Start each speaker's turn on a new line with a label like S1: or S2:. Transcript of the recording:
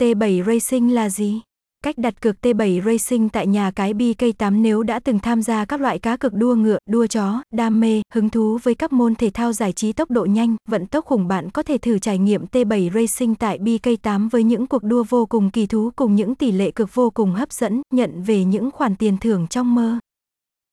S1: T7 Racing là gì? Cách đặt cược T7 Racing tại nhà cái BK8 nếu đã từng tham gia các loại cá cược đua ngựa, đua chó, đam mê, hứng thú với các môn thể thao giải trí tốc độ nhanh, vận tốc khủng bạn có thể thử trải nghiệm T7 Racing tại BK8 với những cuộc đua vô cùng kỳ thú cùng những tỷ lệ cược vô cùng hấp dẫn, nhận về những khoản tiền thưởng trong mơ.